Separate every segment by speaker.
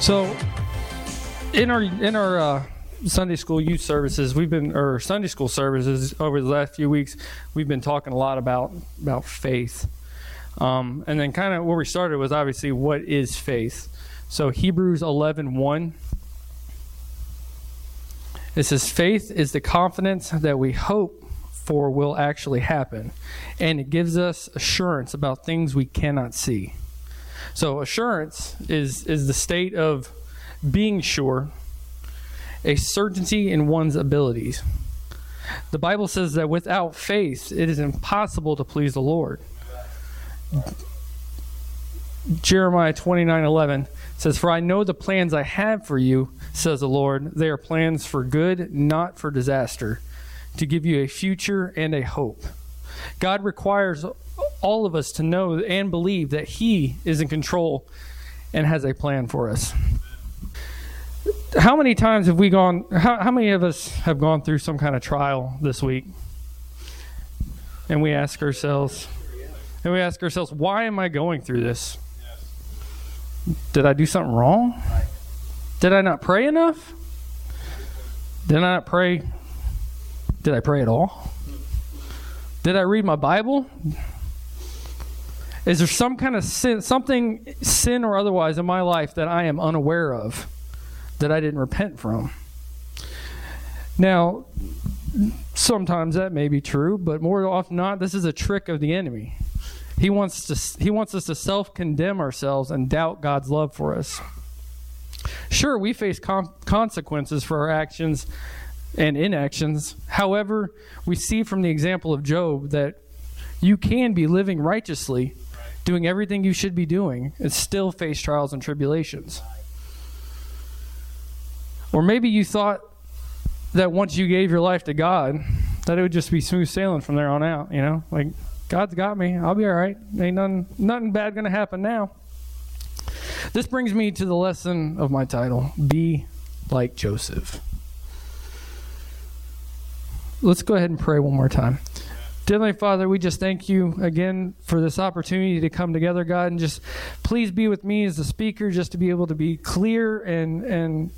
Speaker 1: So, in our in our uh, Sunday school youth services, we've been or Sunday school services over the last few weeks, we've been talking a lot about about faith, um, and then kind of where we started was obviously what is faith. So Hebrews 11, 1. It says, Faith is the confidence that we hope for will actually happen, and it gives us assurance about things we cannot see. So, assurance is, is the state of being sure, a certainty in one's abilities. The Bible says that without faith, it is impossible to please the Lord. Jeremiah 29 11 says, For I know the plans I have for you, says the Lord. They are plans for good, not for disaster, to give you a future and a hope. God requires all of us to know and believe that He is in control and has a plan for us. How many times have we gone, how, how many of us have gone through some kind of trial this week? And we ask ourselves, and we ask ourselves, why am I going through this? Did I do something wrong? Did I not pray enough? Did I not pray? Did I pray at all? Did I read my Bible? Is there some kind of sin, something, sin or otherwise, in my life that I am unaware of that I didn't repent from? Now, sometimes that may be true, but more often not, this is a trick of the enemy. He wants to he wants us to self-condemn ourselves and doubt God's love for us. Sure, we face com- consequences for our actions and inactions. However, we see from the example of Job that you can be living righteously, doing everything you should be doing, and still face trials and tribulations. Or maybe you thought that once you gave your life to God, that it would just be smooth sailing from there on out, you know? Like God's got me. I'll be all right. Ain't nothing, nothing bad going to happen now. This brings me to the lesson of my title Be like Joseph. Let's go ahead and pray one more time. Dearly Father, we just thank you again for this opportunity to come together, God, and just please be with me as the speaker, just to be able to be clear and and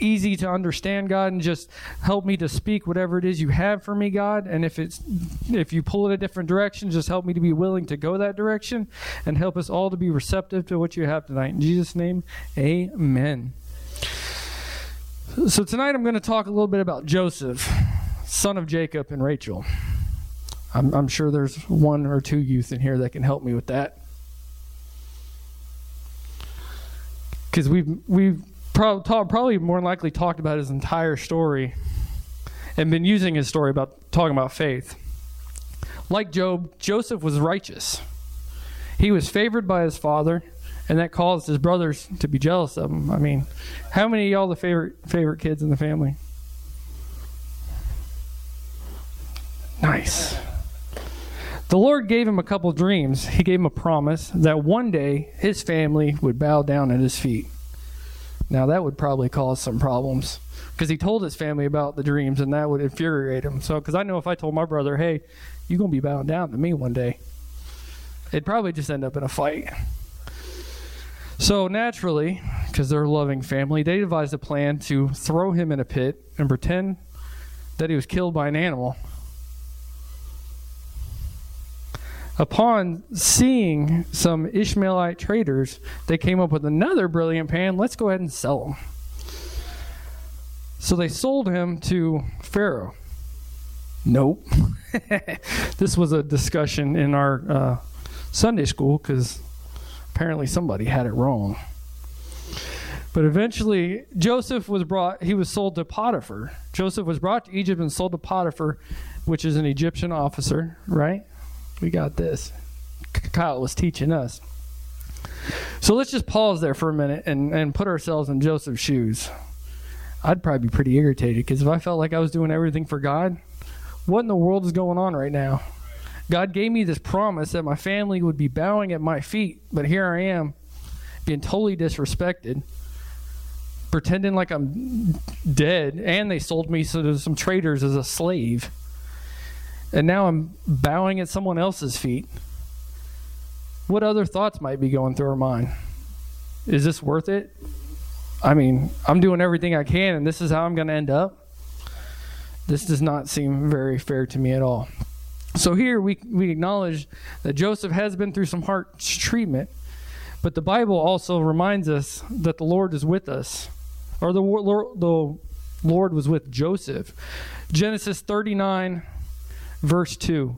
Speaker 1: easy to understand, God, and just help me to speak whatever it is you have for me, God. And if it's if you pull it a different direction, just help me to be willing to go that direction and help us all to be receptive to what you have tonight. In Jesus' name, amen. So tonight I'm going to talk a little bit about Joseph, son of Jacob and Rachel. I'm, I'm sure there's one or two youth in here that can help me with that. Because we've we've probably more than likely talked about his entire story and been using his story about talking about faith. Like Job, Joseph was righteous. He was favored by his father, and that caused his brothers to be jealous of him. I mean, how many of y'all the favorite favorite kids in the family? Nice. The Lord gave him a couple dreams. He gave him a promise that one day his family would bow down at his feet. Now, that would probably cause some problems because he told his family about the dreams and that would infuriate him. So, because I know if I told my brother, hey, you're going to be bowing down to me one day, it'd probably just end up in a fight. So, naturally, because they're a loving family, they devised a plan to throw him in a pit and pretend that he was killed by an animal Upon seeing some Ishmaelite traders, they came up with another brilliant plan. Let's go ahead and sell him. So they sold him to Pharaoh. Nope. this was a discussion in our uh, Sunday school because apparently somebody had it wrong. But eventually, Joseph was brought, he was sold to Potiphar. Joseph was brought to Egypt and sold to Potiphar, which is an Egyptian officer, right? We got this. Kyle was teaching us. So let's just pause there for a minute and, and put ourselves in Joseph's shoes. I'd probably be pretty irritated because if I felt like I was doing everything for God, what in the world is going on right now? God gave me this promise that my family would be bowing at my feet, but here I am being totally disrespected, pretending like I'm dead, and they sold me to some traders as a slave. And now I'm bowing at someone else's feet. What other thoughts might be going through her mind? Is this worth it? I mean, I'm doing everything I can, and this is how I'm going to end up. This does not seem very fair to me at all. So here we, we acknowledge that Joseph has been through some harsh treatment, but the Bible also reminds us that the Lord is with us, or the, the Lord was with Joseph. Genesis 39, verse 2.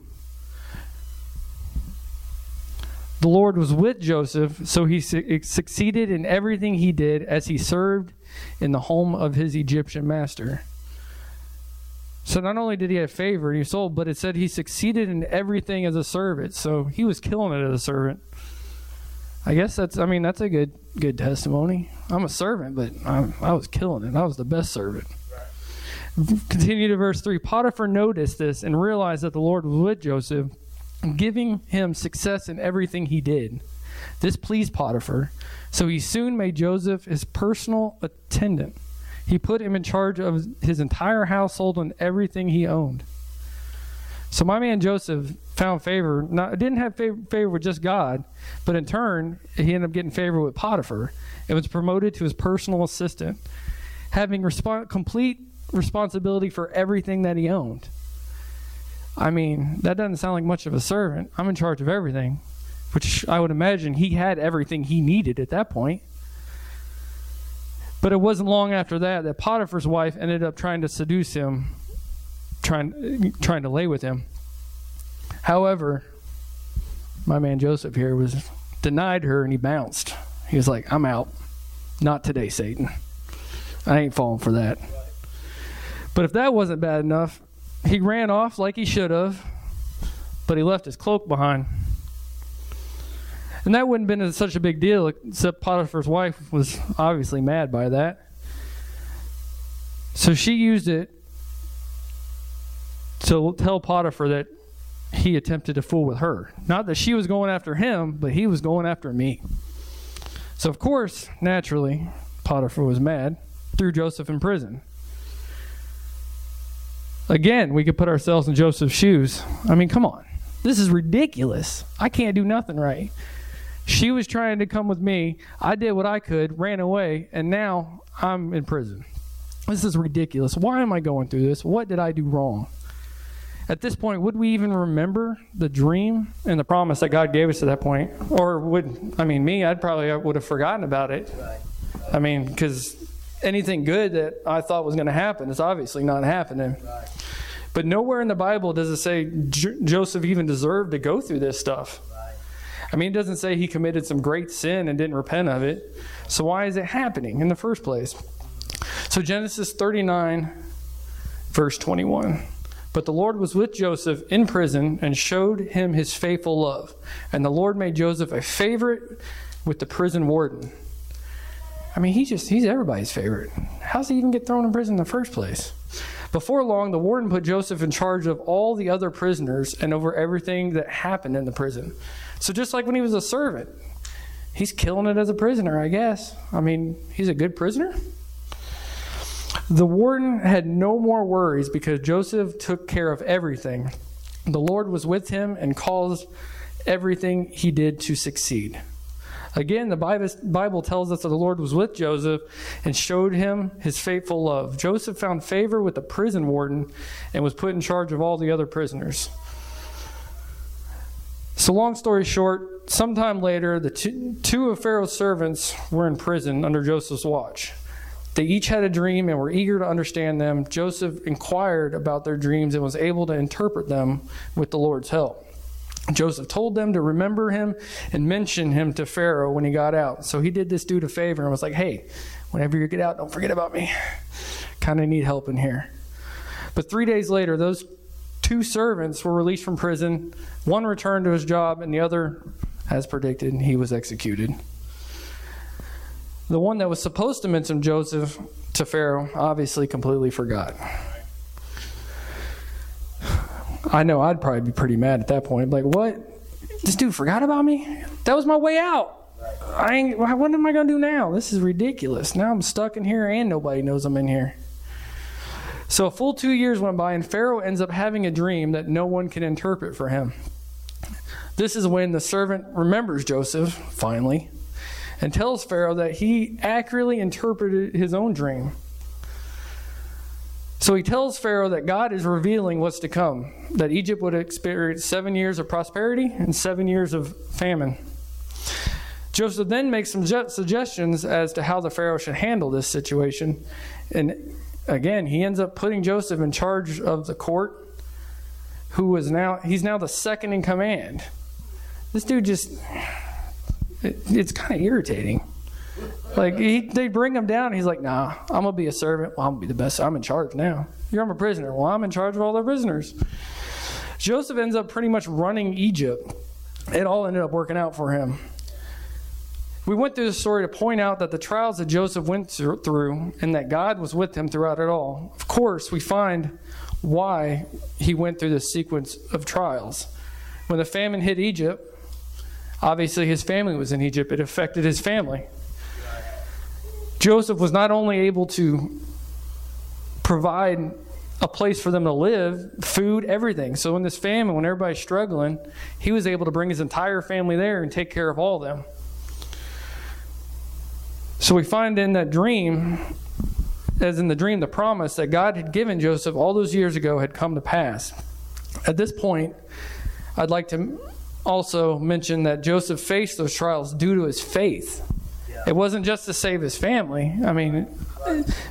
Speaker 1: The Lord was with Joseph, so he su- succeeded in everything he did as he served in the home of his Egyptian master. So not only did he have favor in his soul, but it said he succeeded in everything as a servant. So he was killing it as a servant. I guess that's I mean that's a good good testimony. I'm a servant, but I, I was killing it. I was the best servant. Continue to verse 3. Potiphar noticed this and realized that the Lord was with Joseph giving him success in everything he did. This pleased Potiphar, so he soon made Joseph his personal attendant. He put him in charge of his entire household and everything he owned. So my man Joseph found favor. Not didn't have favor, favor with just God, but in turn he ended up getting favor with Potiphar and was promoted to his personal assistant, having complete responsibility for everything that he owned. I mean, that doesn't sound like much of a servant. I'm in charge of everything, which I would imagine he had everything he needed at that point. But it wasn't long after that that Potiphar's wife ended up trying to seduce him, trying trying to lay with him. However, my man Joseph here was denied her and he bounced. He was like, "I'm out. Not today, Satan. I ain't falling for that." But if that wasn't bad enough, he ran off like he should have, but he left his cloak behind. And that wouldn't have been such a big deal, except Potiphar's wife was obviously mad by that. So she used it to tell Potiphar that he attempted to fool with her. Not that she was going after him, but he was going after me. So, of course, naturally, Potiphar was mad, threw Joseph in prison. Again, we could put ourselves in Joseph's shoes. I mean, come on. This is ridiculous. I can't do nothing right. She was trying to come with me. I did what I could, ran away, and now I'm in prison. This is ridiculous. Why am I going through this? What did I do wrong? At this point, would we even remember the dream and the promise that God gave us at that point? Or would, I mean, me, I'd probably would have forgotten about it. I mean, because anything good that I thought was going to happen is obviously not happening. Right. But nowhere in the Bible does it say J- Joseph even deserved to go through this stuff. Right. I mean, it doesn't say he committed some great sin and didn't repent of it. So why is it happening in the first place? So Genesis 39, verse 21. But the Lord was with Joseph in prison and showed him his faithful love. And the Lord made Joseph a favorite with the prison warden. I mean, he just, he's everybody's favorite. How's he even get thrown in prison in the first place? Before long, the warden put Joseph in charge of all the other prisoners and over everything that happened in the prison. So, just like when he was a servant, he's killing it as a prisoner, I guess. I mean, he's a good prisoner. The warden had no more worries because Joseph took care of everything. The Lord was with him and caused everything he did to succeed. Again, the Bible tells us that the Lord was with Joseph and showed him his faithful love. Joseph found favor with the prison warden and was put in charge of all the other prisoners. So, long story short, sometime later, the two, two of Pharaoh's servants were in prison under Joseph's watch. They each had a dream and were eager to understand them. Joseph inquired about their dreams and was able to interpret them with the Lord's help. Joseph told them to remember him and mention him to Pharaoh when he got out. So he did this dude a favor and was like, hey, whenever you get out, don't forget about me. Kind of need help in here. But three days later, those two servants were released from prison. One returned to his job, and the other, as predicted, he was executed. The one that was supposed to mention Joseph to Pharaoh obviously completely forgot. I know I'd probably be pretty mad at that point. Like, what? This dude forgot about me? That was my way out. I ain't, what am I going to do now? This is ridiculous. Now I'm stuck in here and nobody knows I'm in here. So a full two years went by, and Pharaoh ends up having a dream that no one can interpret for him. This is when the servant remembers Joseph, finally, and tells Pharaoh that he accurately interpreted his own dream. So he tells Pharaoh that God is revealing what's to come, that Egypt would experience seven years of prosperity and seven years of famine. Joseph then makes some suggestions as to how the Pharaoh should handle this situation. And again, he ends up putting Joseph in charge of the court, who was now, he's now the second in command. This dude just, it, it's kind of irritating. Like, he, they bring him down, he's like, nah, I'm to be a servant. Well, I'm to be the best. I'm in charge now. You're I'm a prisoner. Well, I'm in charge of all the prisoners. Joseph ends up pretty much running Egypt. It all ended up working out for him. We went through the story to point out that the trials that Joseph went through and that God was with him throughout it all. Of course, we find why he went through this sequence of trials. When the famine hit Egypt, obviously his family was in Egypt, it affected his family. Joseph was not only able to provide a place for them to live, food, everything. So in this famine, when everybody's struggling, he was able to bring his entire family there and take care of all of them. So we find in that dream, as in the dream, the promise that God had given Joseph all those years ago had come to pass. At this point, I'd like to also mention that Joseph faced those trials due to his faith. It wasn't just to save his family, I mean,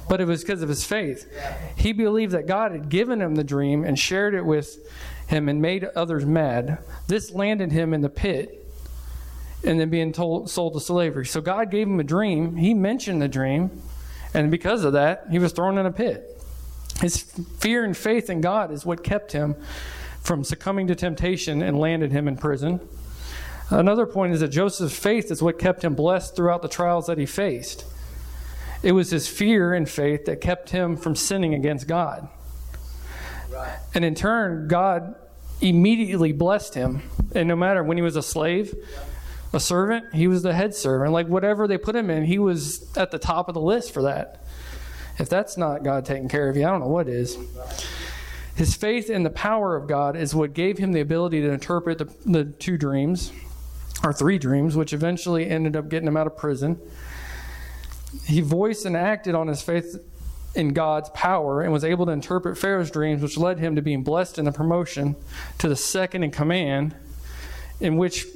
Speaker 1: but it was because of his faith. He believed that God had given him the dream and shared it with him and made others mad. This landed him in the pit and then being told, sold to slavery. So God gave him a dream. He mentioned the dream, and because of that, he was thrown in a pit. His fear and faith in God is what kept him from succumbing to temptation and landed him in prison. Another point is that Joseph's faith is what kept him blessed throughout the trials that he faced. It was his fear and faith that kept him from sinning against God. Right. And in turn, God immediately blessed him. And no matter when he was a slave, a servant, he was the head servant. Like whatever they put him in, he was at the top of the list for that. If that's not God taking care of you, I don't know what is. His faith in the power of God is what gave him the ability to interpret the, the two dreams, or three dreams, which eventually ended up getting him out of prison. He voiced and acted on his faith in God's power and was able to interpret Pharaoh's dreams, which led him to being blessed in the promotion to the second in command, in which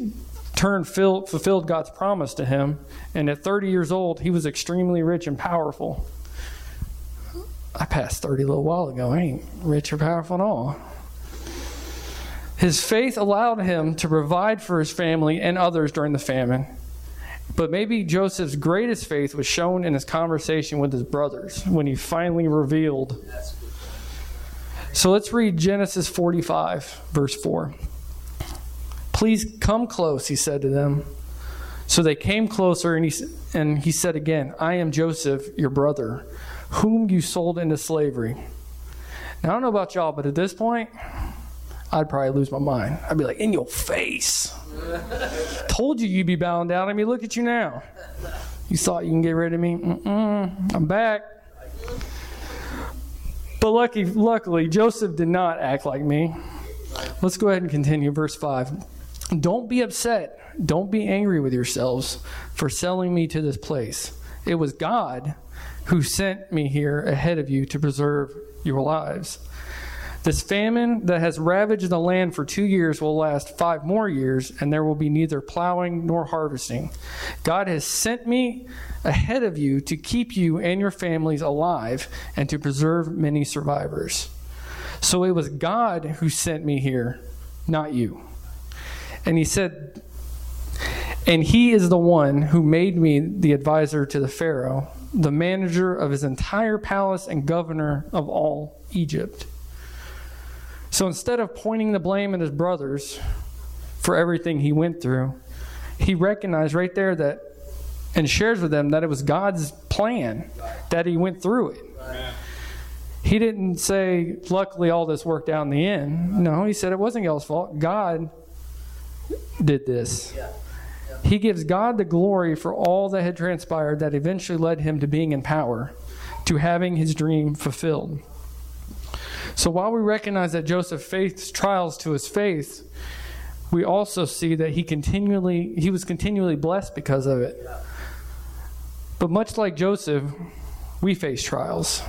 Speaker 1: turn fulfilled God's promise to him. And at 30 years old, he was extremely rich and powerful. I passed 30 a little while ago. I ain't rich or powerful at all. His faith allowed him to provide for his family and others during the famine. But maybe Joseph's greatest faith was shown in his conversation with his brothers when he finally revealed. So let's read Genesis 45, verse 4. Please come close, he said to them. So they came closer, and he, and he said again, I am Joseph, your brother, whom you sold into slavery. Now, I don't know about y'all, but at this point, I'd probably lose my mind. I'd be like, in your face. Told you you'd be bowing down. I mean, look at you now. You thought you can get rid of me? Mm-mm, I'm back. But lucky, luckily, Joseph did not act like me. Let's go ahead and continue. Verse 5. Don't be upset. Don't be angry with yourselves for selling me to this place. It was God who sent me here ahead of you to preserve your lives. This famine that has ravaged the land for two years will last five more years, and there will be neither plowing nor harvesting. God has sent me ahead of you to keep you and your families alive and to preserve many survivors. So it was God who sent me here, not you. And he said, And he is the one who made me the advisor to the Pharaoh, the manager of his entire palace and governor of all Egypt. So instead of pointing the blame at his brothers for everything he went through, he recognized right there that and shares with them that it was God's plan that he went through it. He didn't say, luckily, all this worked out in the end. No, he said it wasn't y'all's fault. God did this. He gives God the glory for all that had transpired that eventually led him to being in power, to having his dream fulfilled. So while we recognize that Joseph faced trials to his faith, we also see that he continually he was continually blessed because of it. But much like Joseph, we face trials.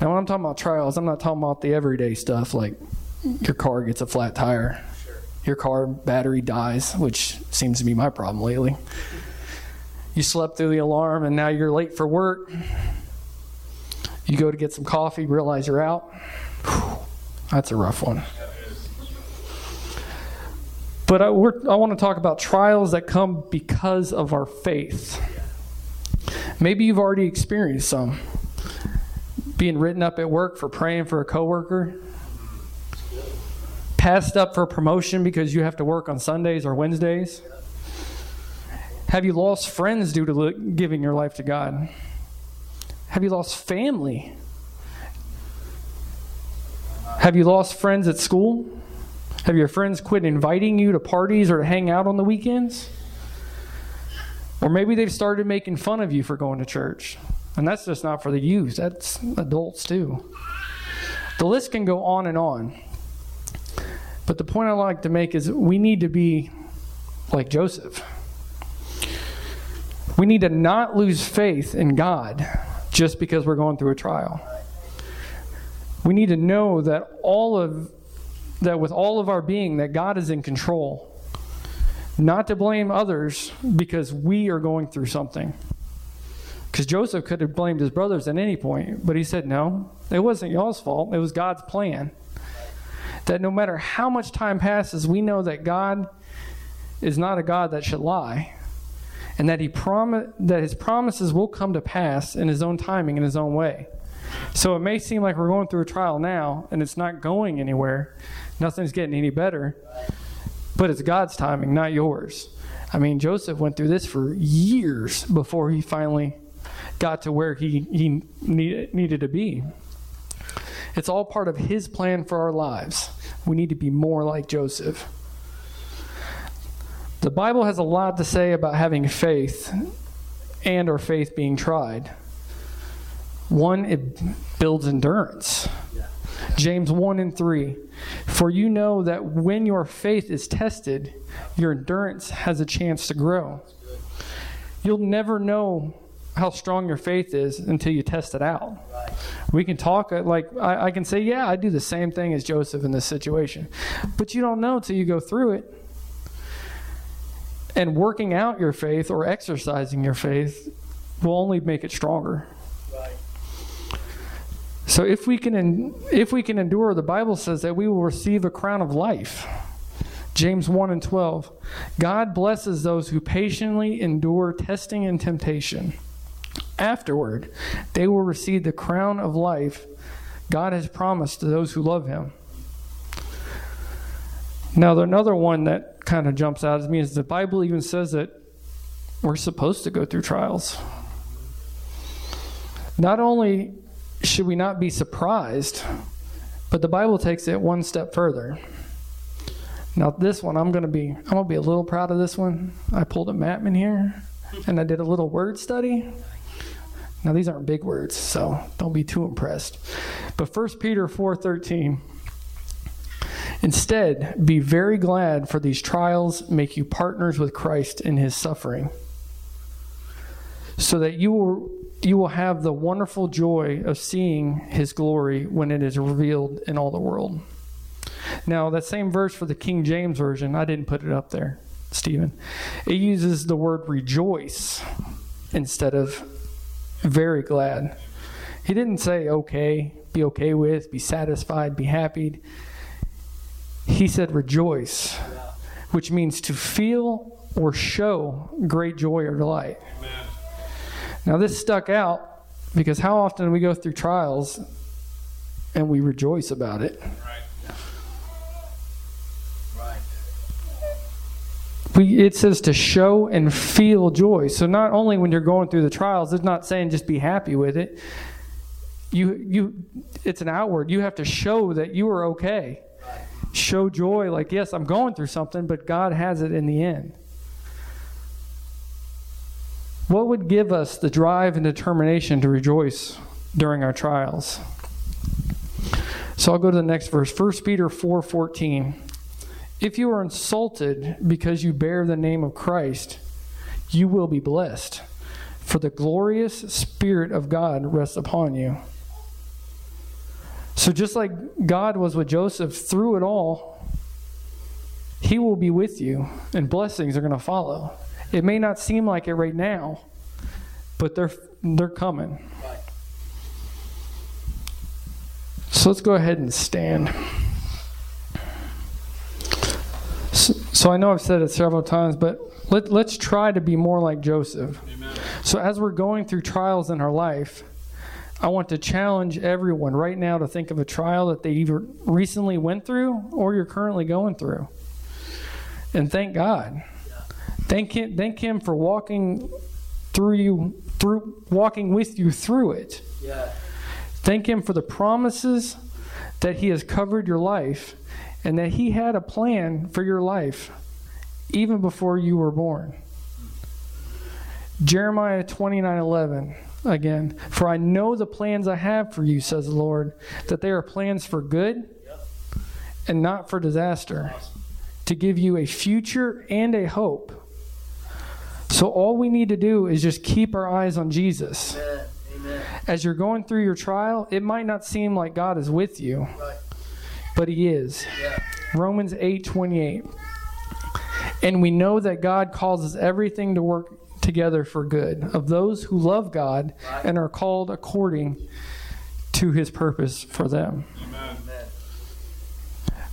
Speaker 1: Now, when I'm talking about trials, I'm not talking about the everyday stuff like your car gets a flat tire, your car battery dies, which seems to be my problem lately. You slept through the alarm and now you're late for work. You go to get some coffee, realize you're out. Whew, that's a rough one. But I, I want to talk about trials that come because of our faith. Maybe you've already experienced some. Being written up at work for praying for a coworker. Passed up for promotion because you have to work on Sundays or Wednesdays. Have you lost friends due to giving your life to God? Have you lost family? Have you lost friends at school? Have your friends quit inviting you to parties or to hang out on the weekends? Or maybe they've started making fun of you for going to church. And that's just not for the youth, that's adults too. The list can go on and on. But the point I like to make is we need to be like Joseph. We need to not lose faith in God just because we're going through a trial. We need to know that all of that with all of our being that God is in control not to blame others because we are going through something. Because Joseph could have blamed his brothers at any point, but he said, no, it wasn't y'all's fault. It was God's plan. That no matter how much time passes, we know that God is not a God that should lie. And that he prom- that his promises will come to pass in his own timing, in his own way. So it may seem like we're going through a trial now and it's not going anywhere. Nothing's getting any better. But it's God's timing, not yours. I mean, Joseph went through this for years before he finally got to where he, he need, needed to be. It's all part of his plan for our lives. We need to be more like Joseph. The Bible has a lot to say about having faith and or faith being tried. One, it builds endurance. James 1 and 3. For you know that when your faith is tested, your endurance has a chance to grow. You'll never know how strong your faith is until you test it out. We can talk, uh, like, I, I, can say, yeah, I do the same thing as Joseph in this situation. But you don't know until you go through it. And working out your faith or exercising your faith will only make it stronger. Right. So if we can if we can endure, the Bible says that we will receive a crown of life. James 1 and 12. God blesses those who patiently endure testing and temptation. Afterward, they will receive the crown of life God has promised to those who love him. Now, another one that kind of jumps out at me is the Bible even says that we're supposed to go through trials. Not only should we not be surprised? But the Bible takes it one step further. Now this one, I'm gonna be, I'm gonna be a little proud of this one. I pulled a map in here, and I did a little word study. Now these aren't big words, so don't be too impressed. But 1 Peter 4:13. Instead, be very glad for these trials make you partners with Christ in his suffering, so that you will you will have the wonderful joy of seeing his glory when it is revealed in all the world. Now, that same verse for the King James Version, I didn't put it up there, Stephen. It uses the word rejoice instead of very glad. He didn't say okay, be okay with, be satisfied, be happy. He said, rejoice, which means to feel or show great joy or delight. Amen. Now, this stuck out because how often we go through trials and we rejoice about it. We, it says to show and feel joy. So not only when you're going through the trials, it's not saying just be happy with it. You you it's an outward. You have to show that you are okay. Show joy, like yes, I'm going through something, but God has it in the end. What would give us the drive and determination to rejoice during our trials? So I'll go to the next verse, 1 Peter 4:14. If you are insulted because you bear the name of Christ, you will be blessed, for the glorious Spirit of God rests upon you. So, just like God was with Joseph through it all, He will be with you, and blessings are going to follow. It may not seem like it right now, but they're, they're coming. So, let's go ahead and stand. So, so, I know I've said it several times, but let, let's try to be more like Joseph. Amen. So as we're going through trials in our life, I want to challenge everyone right now to think of a trial that they either recently went through or you're currently going through. And thank God. Thank him, thank him for walking through you through walking with you through it. Yeah. Thank him for the promises that he has covered your life and that He had a plan for your life even before you were born. Jeremiah 29 11 again. For I know the plans I have for you, says the Lord, that they are plans for good and not for disaster, to give you a future and a hope. So all we need to do is just keep our eyes on Jesus. Amen. As you're going through your trial, it might not seem like God is with you. Right but he is. Yeah. Romans 8 28. And we know that God causes everything to work together for good of those who love God and are called according to his purpose for them. Amen.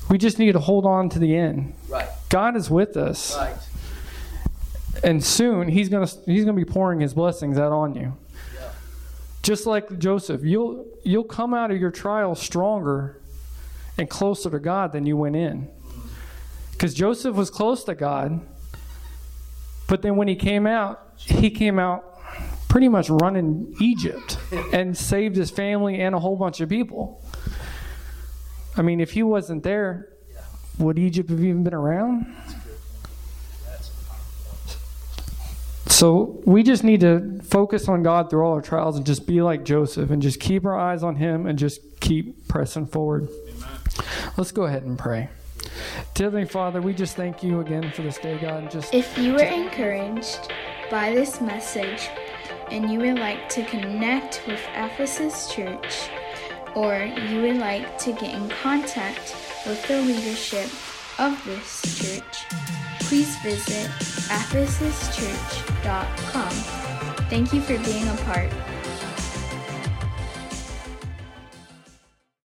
Speaker 1: We just need to hold on to the end. Right. God is with us. Right. And soon he's going to he's going to be pouring his blessings out on you. Yeah. Just like Joseph, you'll you'll come out of your trial stronger and closer to God than you went in. Mm. Because Joseph was close to God, but then when he came out, he came out pretty much running Egypt and saved his family and a whole bunch of people. I mean, if he wasn't there, would Egypt have even been around? So we just need to focus on God through all our trials and just be like Joseph and just keep our eyes on him and just keep pressing forward. Let's go ahead and pray. Heavenly Father, we just thank you again for this day, God. Just
Speaker 2: if you were encouraged by this message and you would like to connect with Ephesus Church, or you would like to get in contact with the leadership of this church, please visit ephesuschurch.com. Thank you for being a part